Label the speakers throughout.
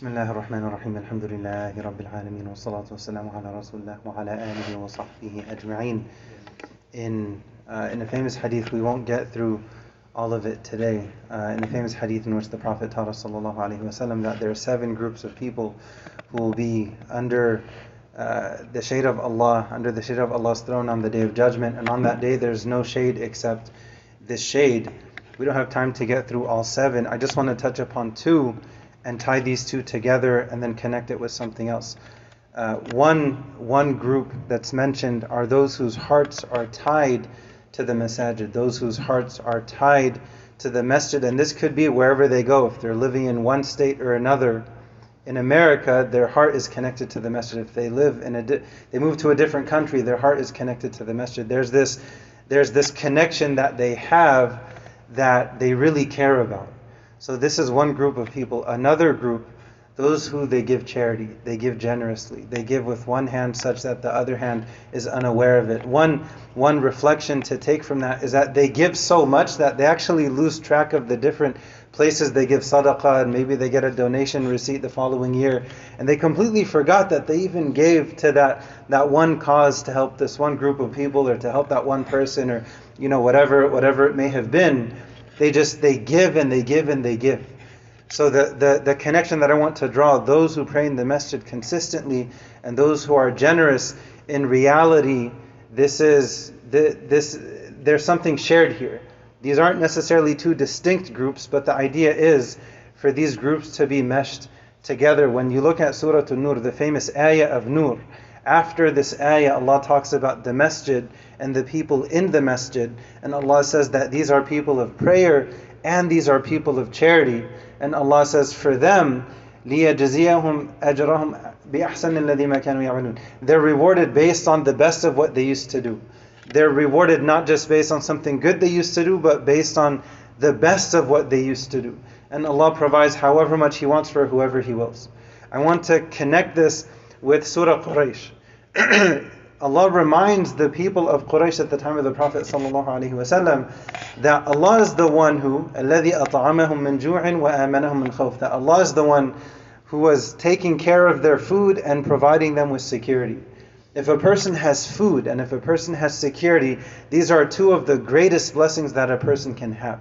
Speaker 1: بسم الله الرحمن الرحيم الحمد لله رب العالمين والصلاة والسلام على رسول الله وعلى آله وصحبه أجمعين in, uh, in a famous hadith, we won't get through all of it today. Uh, in a famous hadith in which the Prophet taught us sallallahu alaihi wasallam that there are seven groups of people who will be under uh, the shade of Allah, under the shade of Allah's throne on the day of judgment, and on that day there's no shade except this shade. We don't have time to get through all seven. I just want to touch upon two and tie these two together and then connect it with something else. Uh, one one group that's mentioned are those whose hearts are tied to the masajid, those whose hearts are tied to the masjid, and this could be wherever they go. If they're living in one state or another, in America, their heart is connected to the masjid. If they live in a, di- they move to a different country, their heart is connected to the masjid. There's this, there's this connection that they have that they really care about. So this is one group of people. Another group those who they give charity, they give generously. They give with one hand such that the other hand is unaware of it. One one reflection to take from that is that they give so much that they actually lose track of the different places they give sadaqah and maybe they get a donation receipt the following year and they completely forgot that they even gave to that that one cause to help this one group of people or to help that one person or you know whatever whatever it may have been. They just they give and they give and they give. So the, the, the connection that I want to draw, those who pray in the masjid consistently and those who are generous, in reality, this is the this there's something shared here. These aren't necessarily two distinct groups, but the idea is for these groups to be meshed together. When you look at Surah An-Nur, the famous ayah of Nur, after this ayah, Allah talks about the masjid and the people in the masjid. And Allah says that these are people of prayer and these are people of charity. And Allah says, for them, لِيَجْزِيَهُمْ أَجْرَهُمْ بِأَحْسَنِ الَّذِي مَا كَانُوا يَعْمَلُونَ They're rewarded based on the best of what they used to do. They're rewarded not just based on something good they used to do, but based on the best of what they used to do. And Allah provides however much He wants for whoever He wills. I want to connect this with Surah Quraysh. Allah reminds the people of Quraysh at the time of the Prophet ﷺ that Allah is the one who الذي أطعمهم من جوع وآمنهم من خوف that Allah is the one who was taking care of their food and providing them with security. If a person has food and if a person has security, these are two of the greatest blessings that a person can have.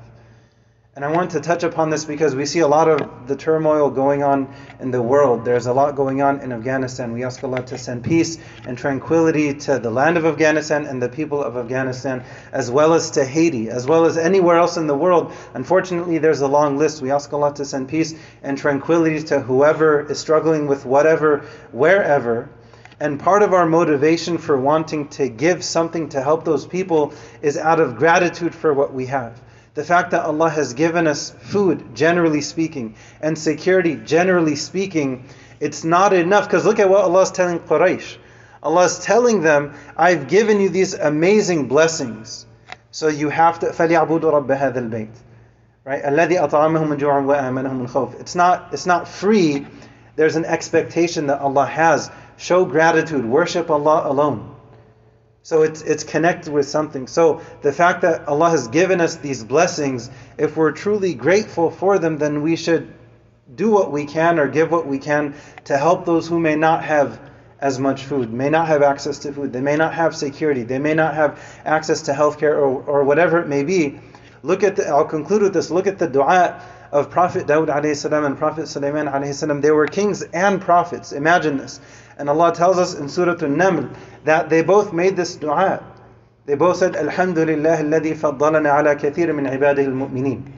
Speaker 1: And I want to touch upon this because we see a lot of the turmoil going on in the world. There's a lot going on in Afghanistan. We ask Allah to send peace and tranquility to the land of Afghanistan and the people of Afghanistan, as well as to Haiti, as well as anywhere else in the world. Unfortunately, there's a long list. We ask Allah to send peace and tranquility to whoever is struggling with whatever, wherever. And part of our motivation for wanting to give something to help those people is out of gratitude for what we have. The fact that Allah has given us food, generally speaking, and security, generally speaking, it's not enough. Because look at what Allah is telling Quraysh. Allah is telling them, I've given you these amazing blessings. So you have to, فَلْيَعْبُدُوا رَبَّ هَذَا الْبَيْتِ Right? الَّذِي أَطْعَمَهُم مِّن جُوعٍ وَآمَنَهُم مِّن خَوْفٍ It's not, it's not free. There's an expectation that Allah has. Show gratitude. Worship Allah alone. So it's it's connected with something. So the fact that Allah has given us these blessings, if we're truly grateful for them, then we should do what we can or give what we can to help those who may not have as much food, may not have access to food, they may not have security, they may not have access to healthcare or, or whatever it may be. Look at the, I'll conclude with this. Look at the dua of Prophet Dawud and Prophet Sulaiman. They were kings and prophets. Imagine this. And Allah tells us in Surah An-Naml that they both made this dua. They both said, Alhamdulillah alladhi faddalana ala kathir min ibadihi al-mu'mineen.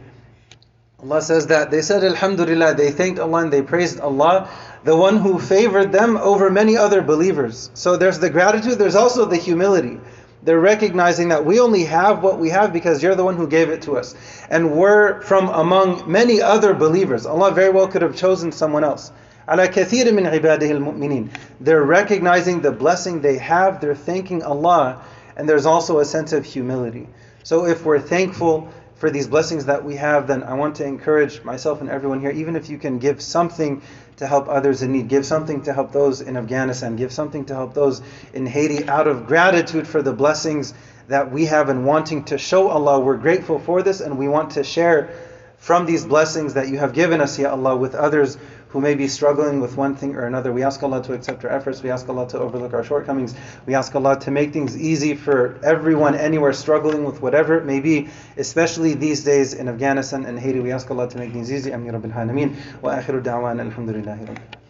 Speaker 1: Allah says that they said Alhamdulillah, they thanked Allah and they praised Allah, the one who favored them over many other believers. So there's the gratitude, there's also the humility. They're recognizing that we only have what we have because you're the one who gave it to us. And we're from among many other believers. Allah very well could have chosen someone else. على كثير من عباده المؤمنين. They're recognizing the blessing they have, they're thanking Allah, and there's also a sense of humility. So if we're thankful for these blessings that we have, then I want to encourage myself and everyone here, even if you can give something to help others in need, give something to help those in Afghanistan, give something to help those in Haiti, out of gratitude for the blessings that we have and wanting to show Allah we're grateful for this and we want to share from these blessings that you have given us, Ya Allah, with others who may be struggling with one thing or another. We ask Allah to accept our efforts. We ask Allah to overlook our shortcomings. We ask Allah to make things easy for everyone anywhere struggling with whatever it may be, especially these days in Afghanistan and Haiti. We ask Allah to make things easy. Ameen Rabbil Alameen. Wa akhiru da'wan alhamdulillahi